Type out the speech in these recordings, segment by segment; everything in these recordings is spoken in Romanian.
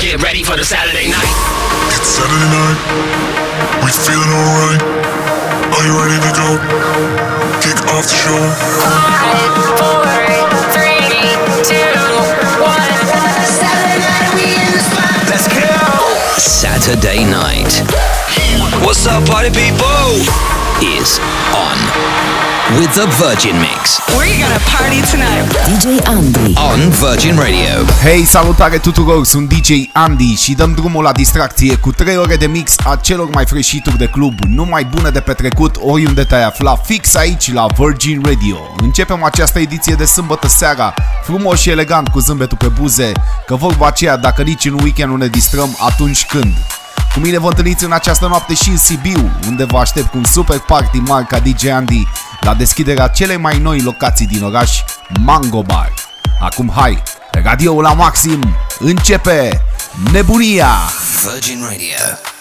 Get ready for the Saturday night. It's Saturday night. We feeling alright. Are you ready to go? Kick off the show. Five, four, three, two, one. Saturday night, we in the spot. Let's go. Saturday night What's up, party people? is on with the Virgin Mix We're gonna party tonight. DJ Andy. on Virgin Radio. Hei, salutare tuturor, sunt DJ Andy și dăm drumul la distracție cu 3 ore de mix a celor mai freșituri de club, numai bune de petrecut oriunde te-ai afla, fix aici la Virgin Radio. Începem această ediție de sâmbătă seara, frumos și elegant cu zâmbetul pe buze, că vorba aceea, dacă nici în weekend nu ne distrăm, atunci când? Cu mine vă întâlniți în această noapte și în Sibiu, unde vă aștept cu un super party marca DJ Andy la deschiderea celei mai noi locații din oraș, Mango Bar. Acum hai, radioul la maxim, începe nebunia! Virgin Radio.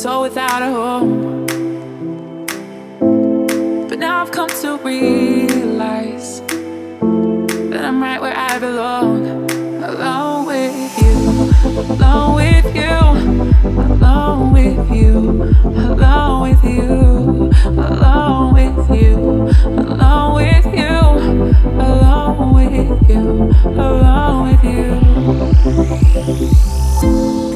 soul without a home. But now I've come to realize that I'm right where I belong. Alone with you, alone with you, alone with you, alone with you, alone with you, alone with you, alone with you, alone with you.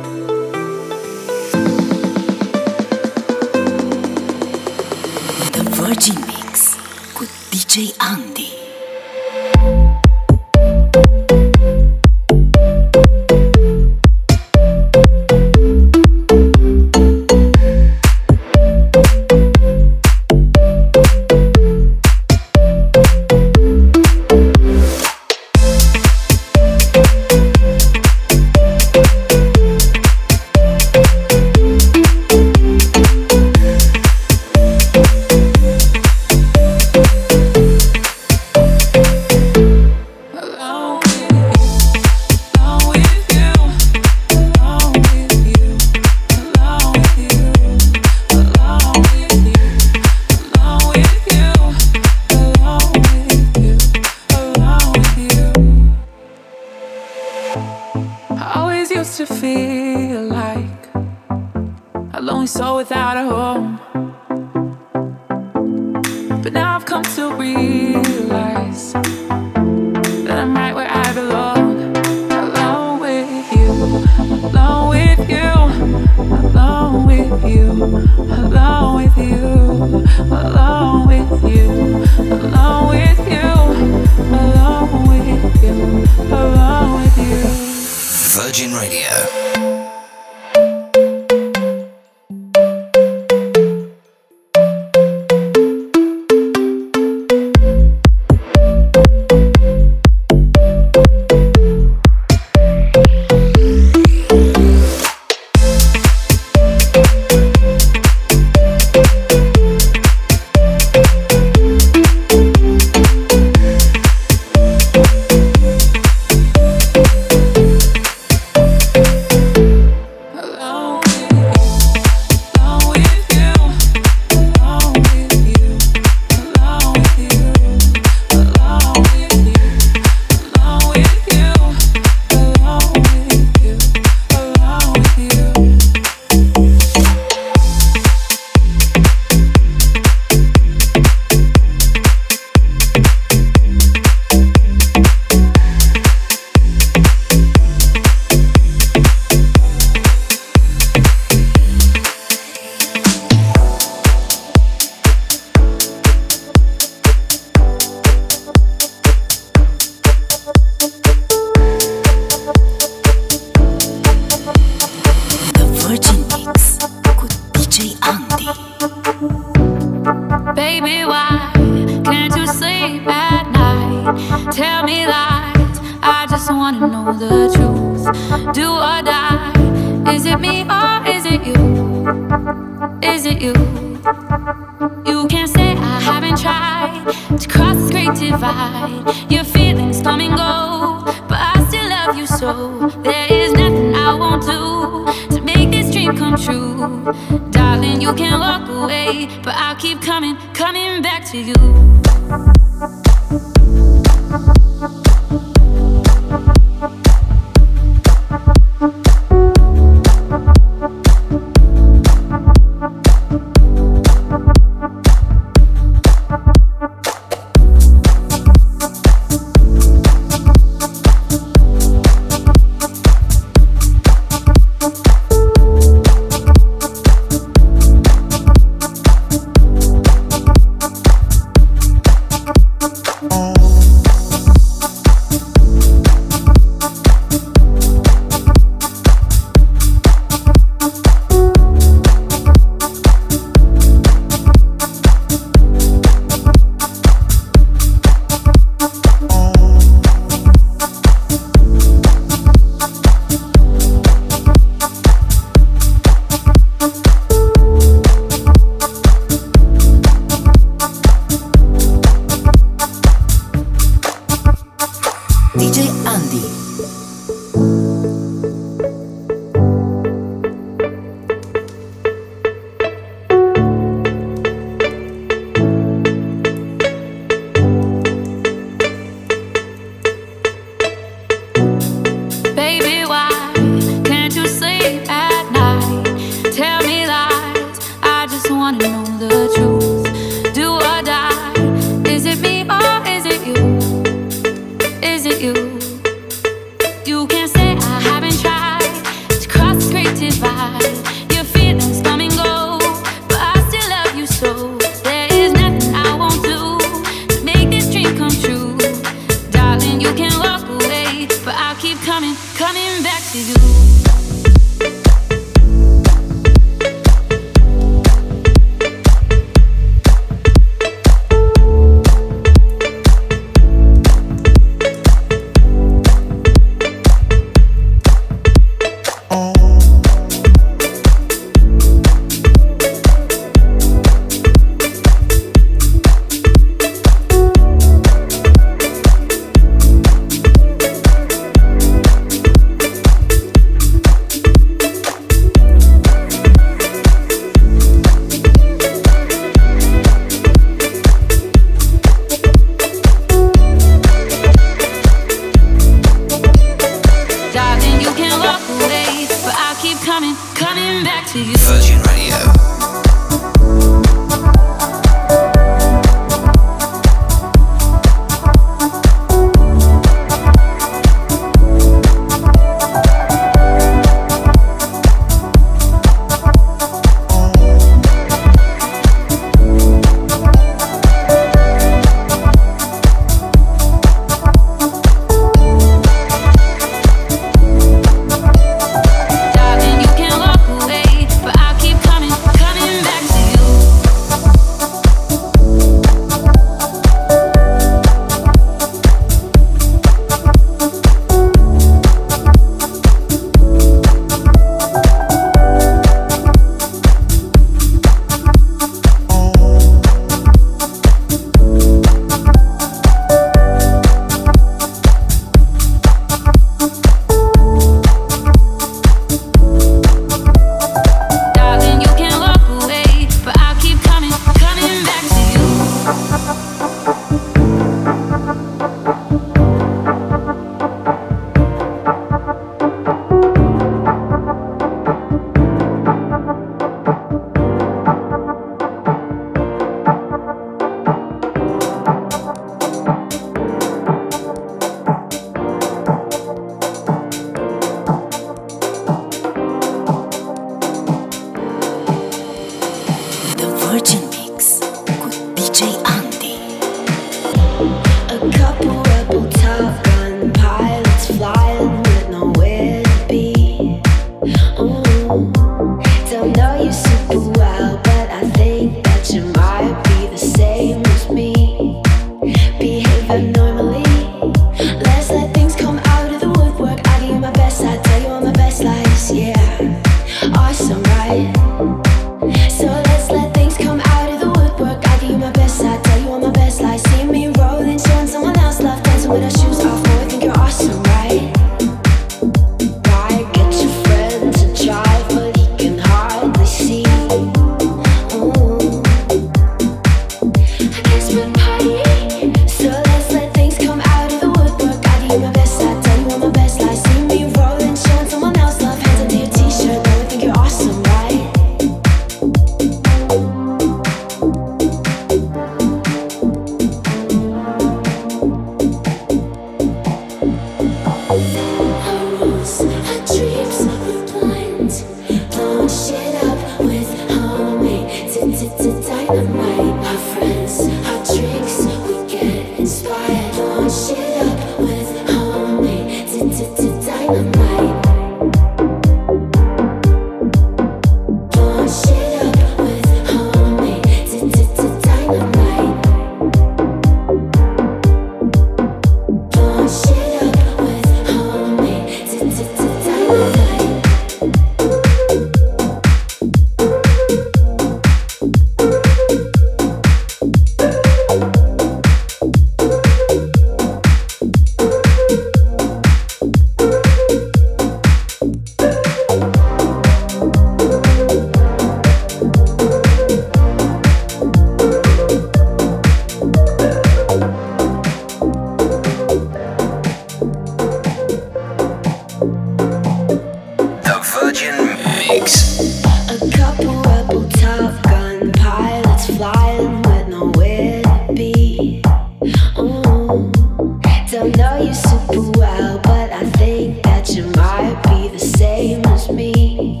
super well, but I think that you might be the same as me.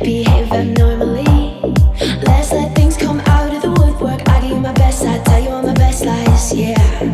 Behave abnormally, let's let things come out of the woodwork. I my best, I tell you all my best lies, yeah.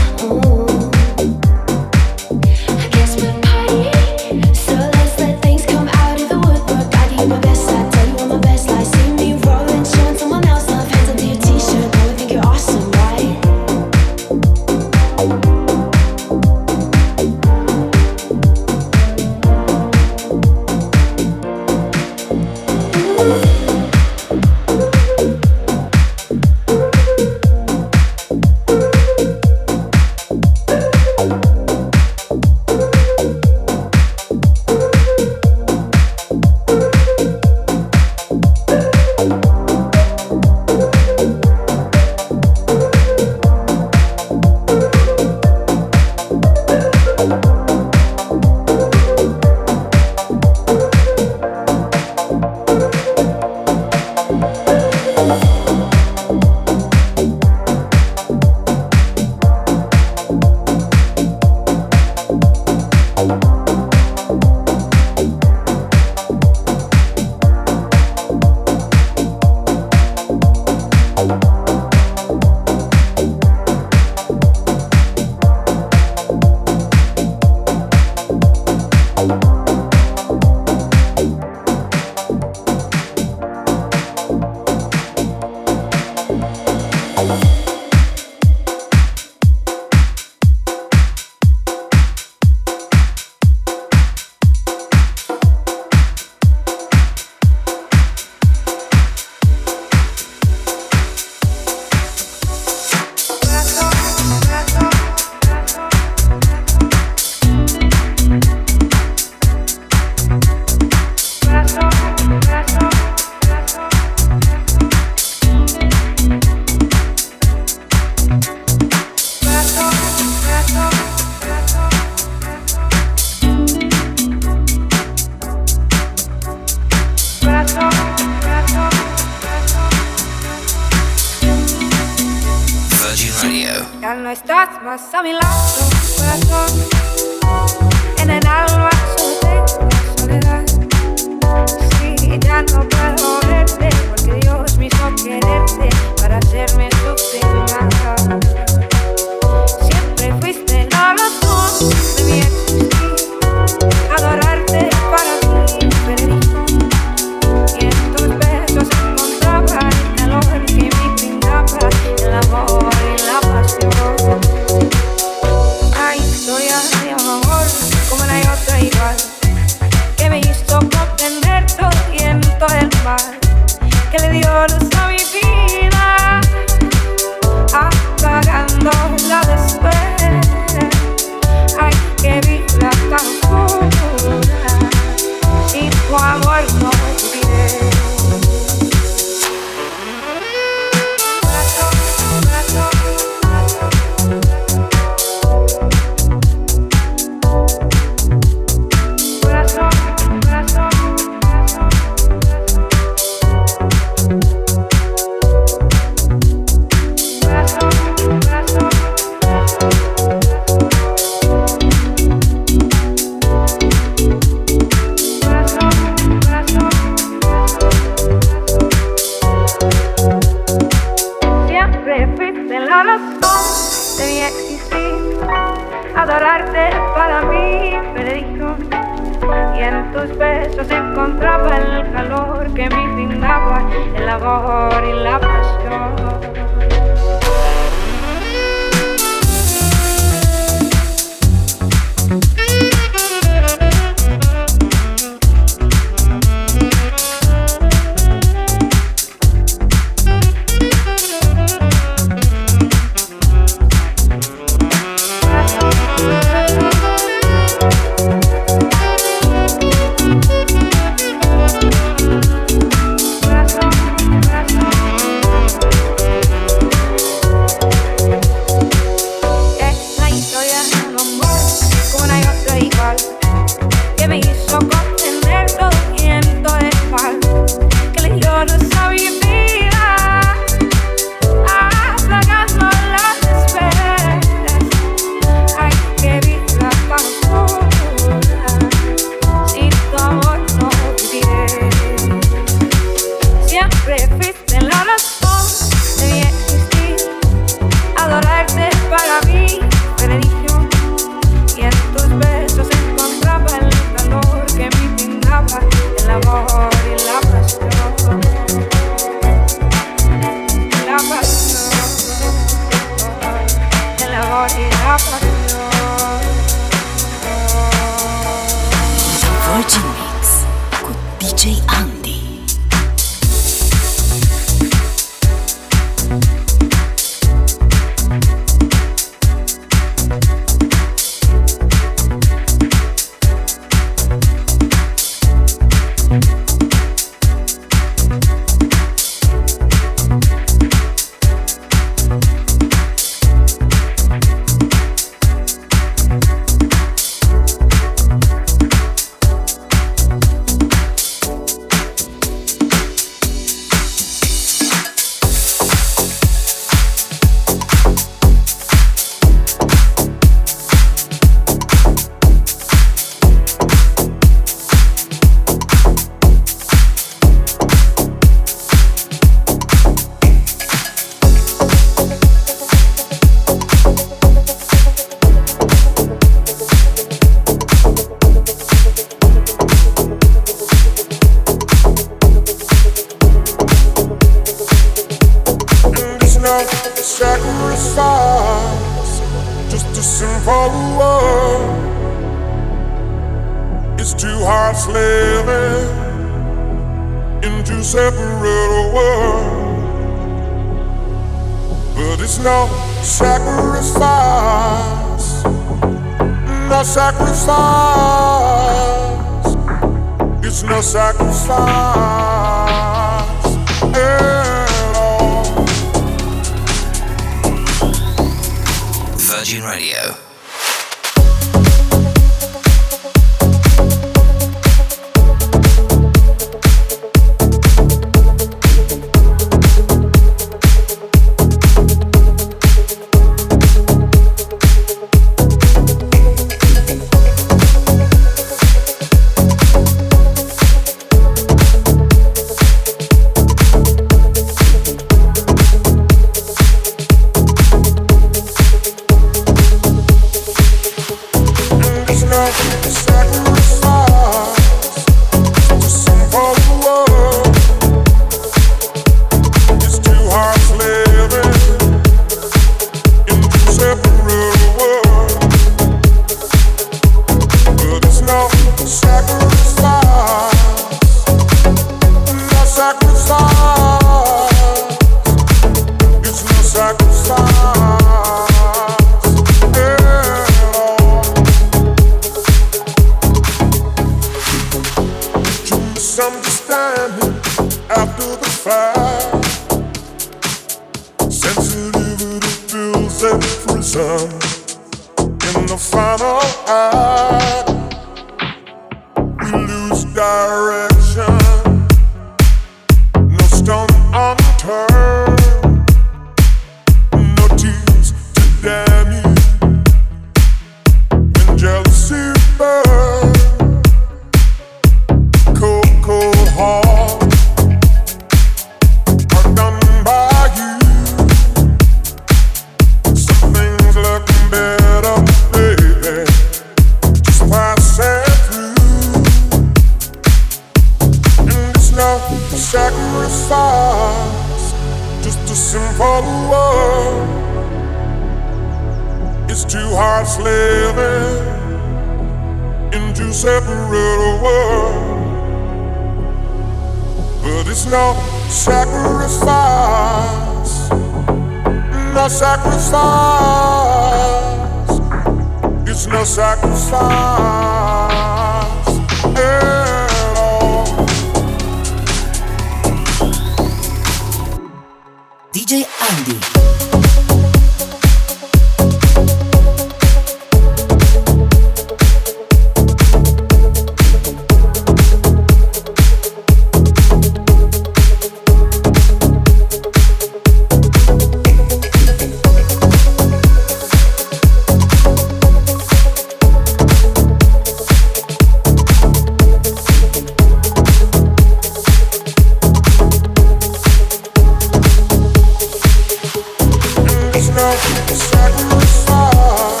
There's nothing to set.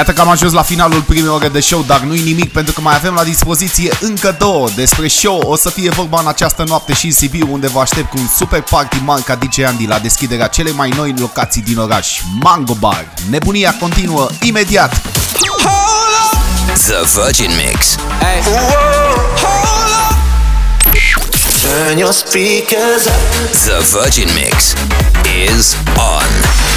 Iată că am ajuns la finalul primei ore de show, dar nu-i nimic pentru că mai avem la dispoziție încă două. Despre show o să fie vorba în această noapte și în Sibiu, unde vă aștept cu un super party marca DJ Andy la deschiderea celei mai noi locații din oraș, Mango Bar. Nebunia continuă imediat. The Virgin Mix. Turn your speakers up. The Virgin Mix is on.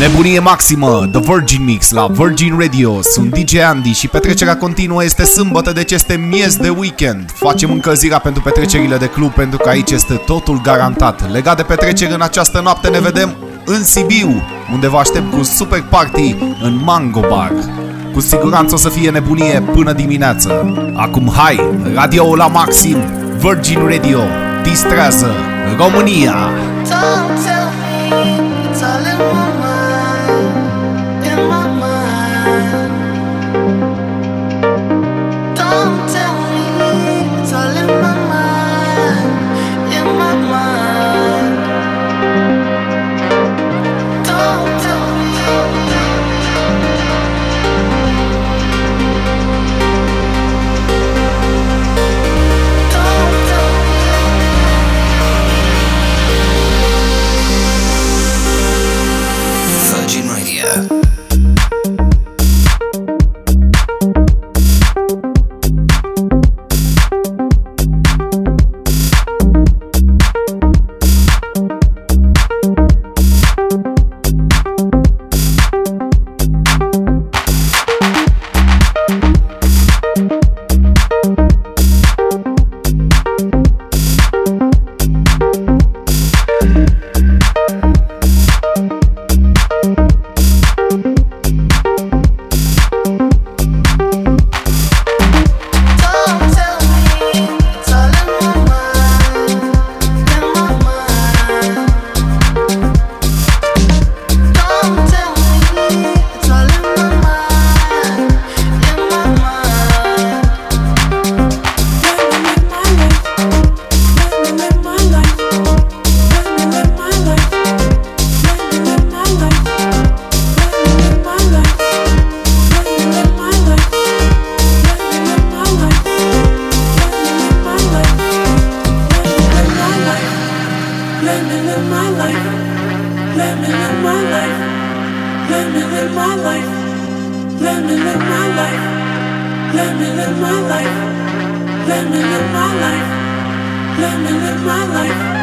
Nebunie maximă, The Virgin Mix la Virgin Radio. Sunt DJ Andy și petrecerea continuă este sâmbătă, deci este miez de weekend. Facem încălzirea pentru petrecerile de club pentru că aici este totul garantat. Legat de petreceri în această noapte ne vedem în Sibiu, unde vă aștept cu super party în Mango Bar. Cu siguranță o să fie nebunie până dimineață. Acum hai, radio la maxim, Virgin Radio, distrează România. Don't Let me live my life. Let me live my life. Let me live my life. Let me live my life. Let me live my life. Let me live my life. Let me live my life.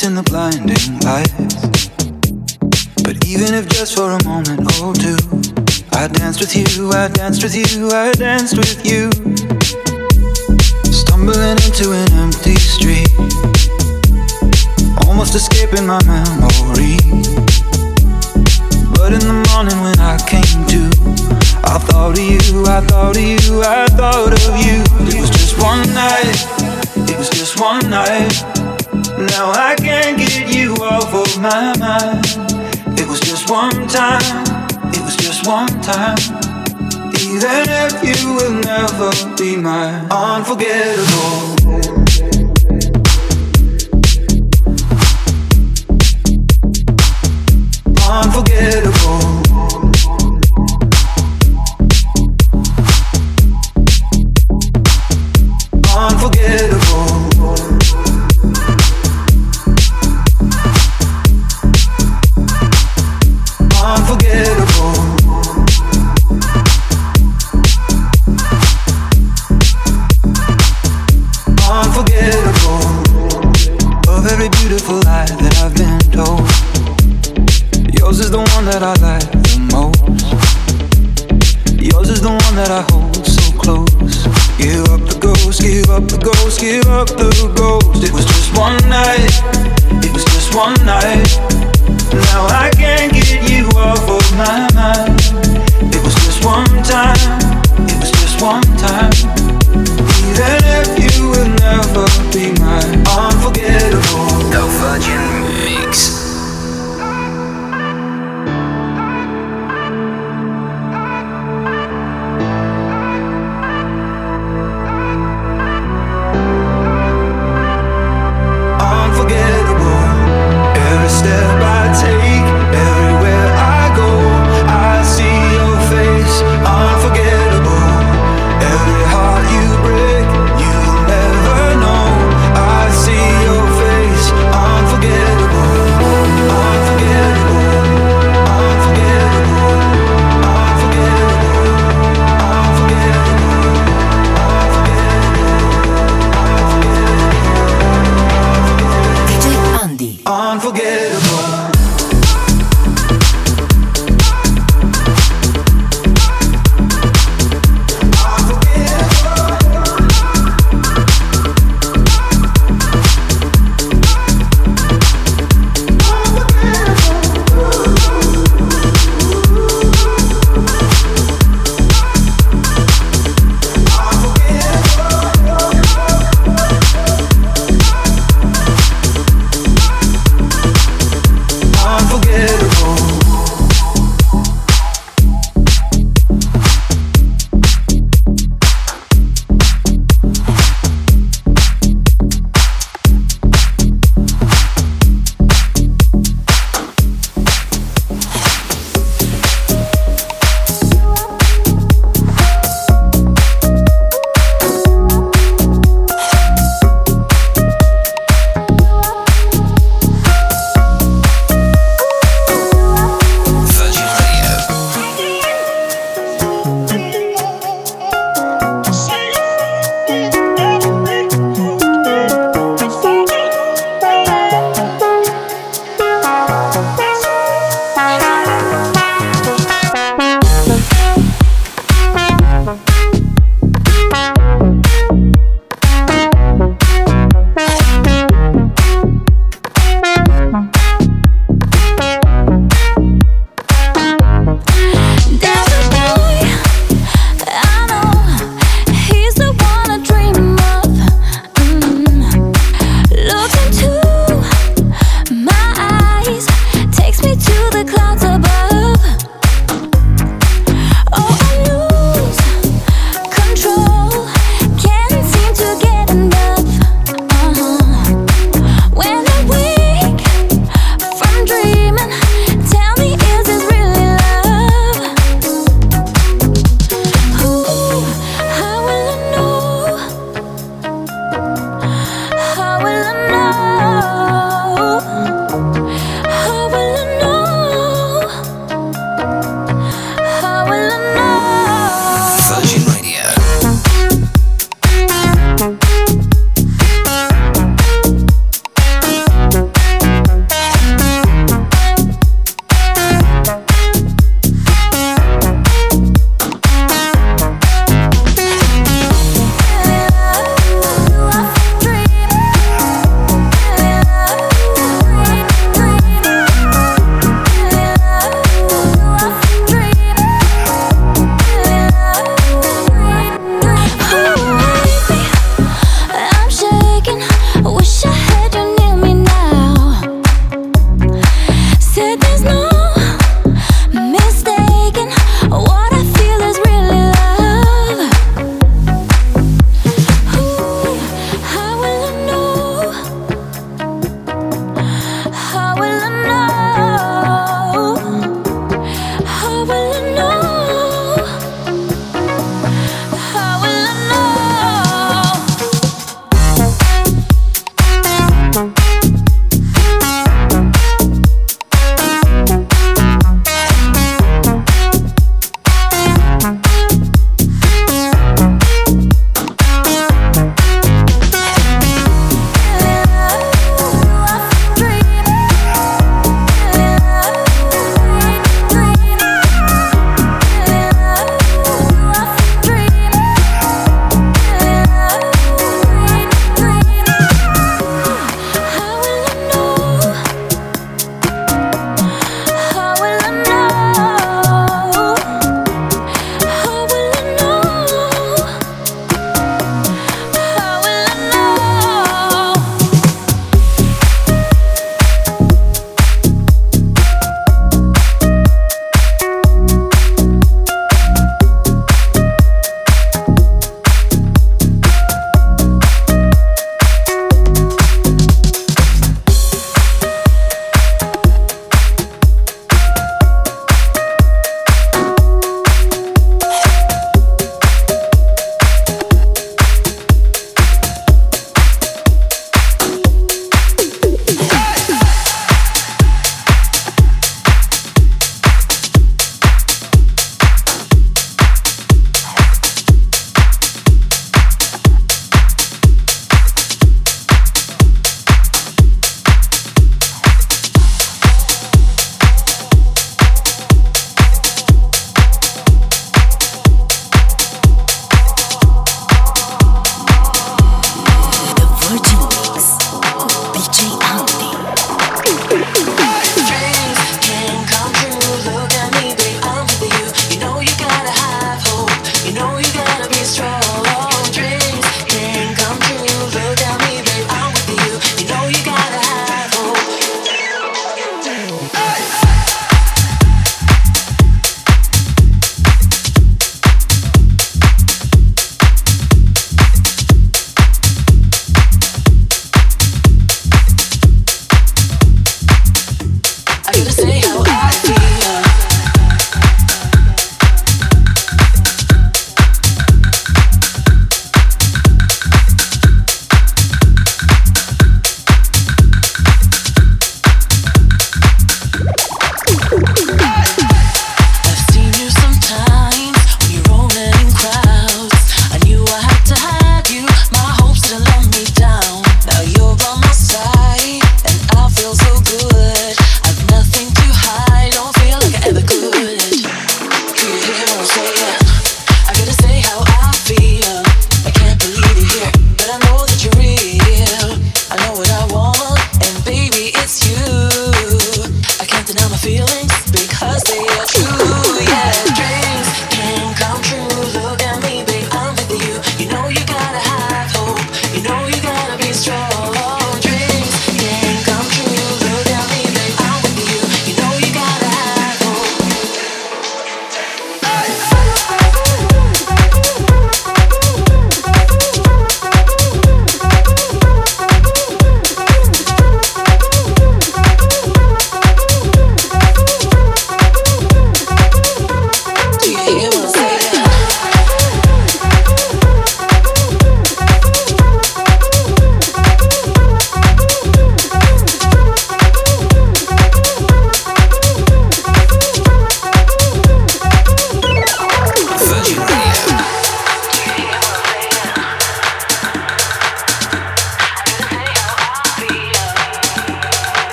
The and the blinding lights. But even if just for a moment or two, I danced with you, I danced with you, I danced with you. Stumbling into an empty street, almost escaping my memory. But in the morning when I came to, I thought of you, I thought of you, I thought of you. It was just one night, it was just one night. Now I can't get you off of my mind. It was just one time, it was just one time. Even if you will never be unforgettable. Unforgettable. Unforgettable.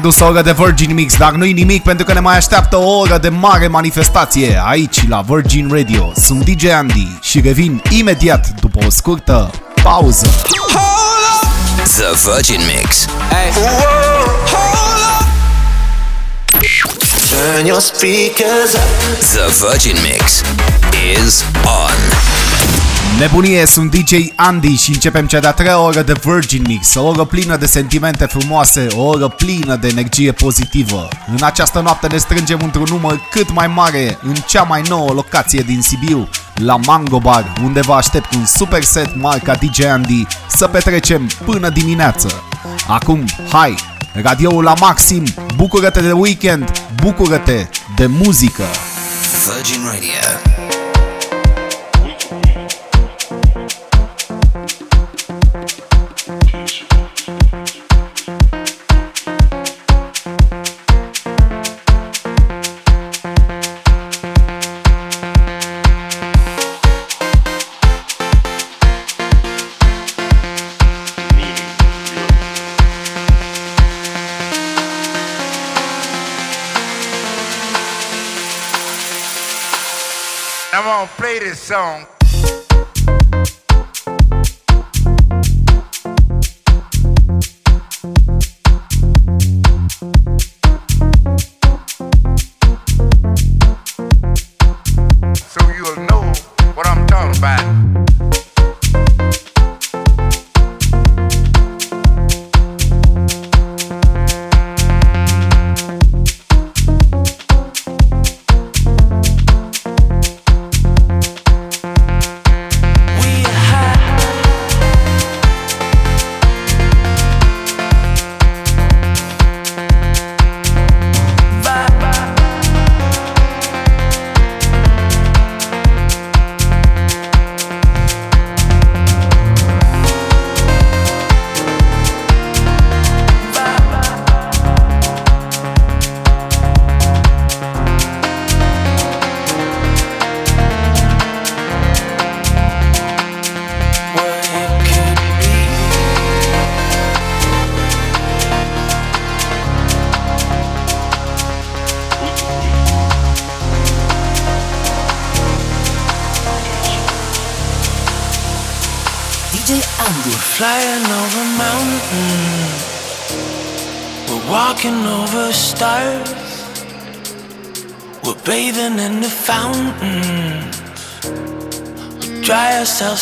Mai dus o oră de Virgin Mix, dar nu-i nimic pentru că ne mai așteaptă o oră de mare manifestație aici la Virgin Radio. Sunt DJ Andy și revin imediat după o scurtă pauză. The Virgin Mix. Turn your speakers up. The Virgin Mix is on. Nebunie, sunt DJ Andy și începem cea de-a treia oră de Virgin Mix, o oră plină de sentimente frumoase, o oră plină de energie pozitivă. În această noapte ne strângem într-un număr cât mai mare în cea mai nouă locație din Sibiu, la Mango Bar, unde vă aștept un super set marca DJ Andy să petrecem până dimineață. Acum, hai, radioul la maxim, bucură-te de weekend, bucură-te de muzică! Virgin Radio. direção.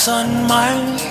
Sunlight. my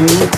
you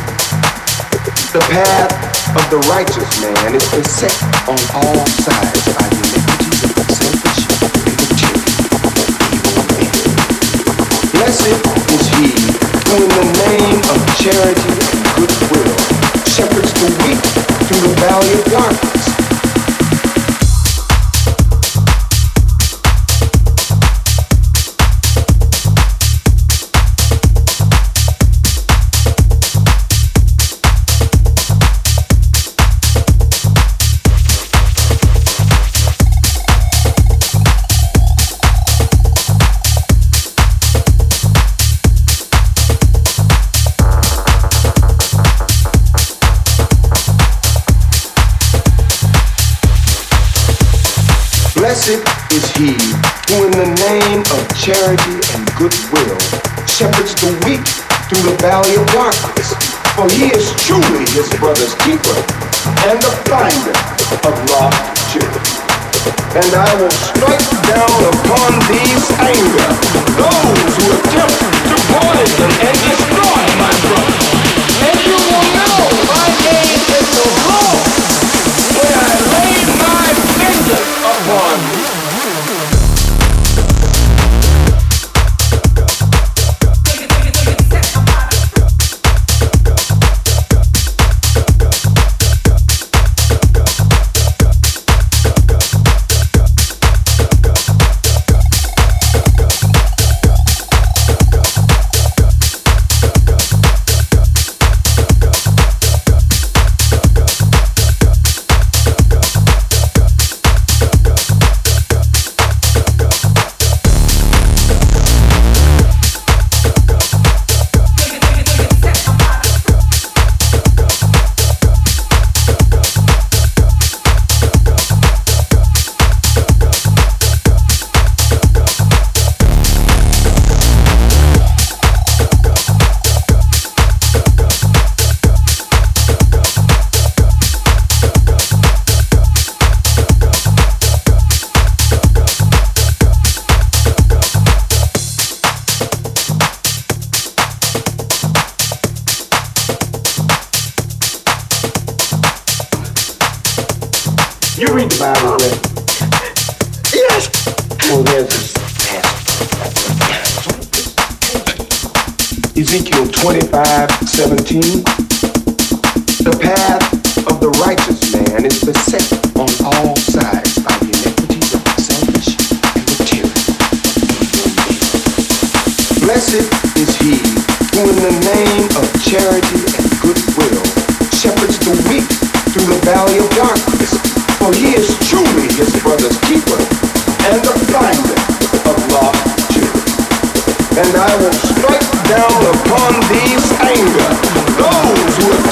and I will strike down upon these anger those who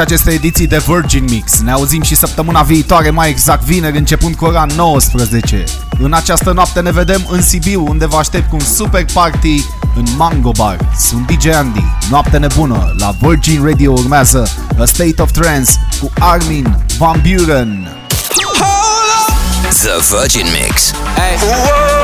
și aceste ediții de Virgin Mix. Ne auzim și săptămâna viitoare, mai exact vineri, începând cu ora 19. În această noapte ne vedem în Sibiu, unde vă aștept cu un super party în Mango Bar. Sunt DJ Andy, noapte nebună, la Virgin Radio urmează A State of Trance cu Armin Van Buren. The Virgin Mix. Hey. Whoa!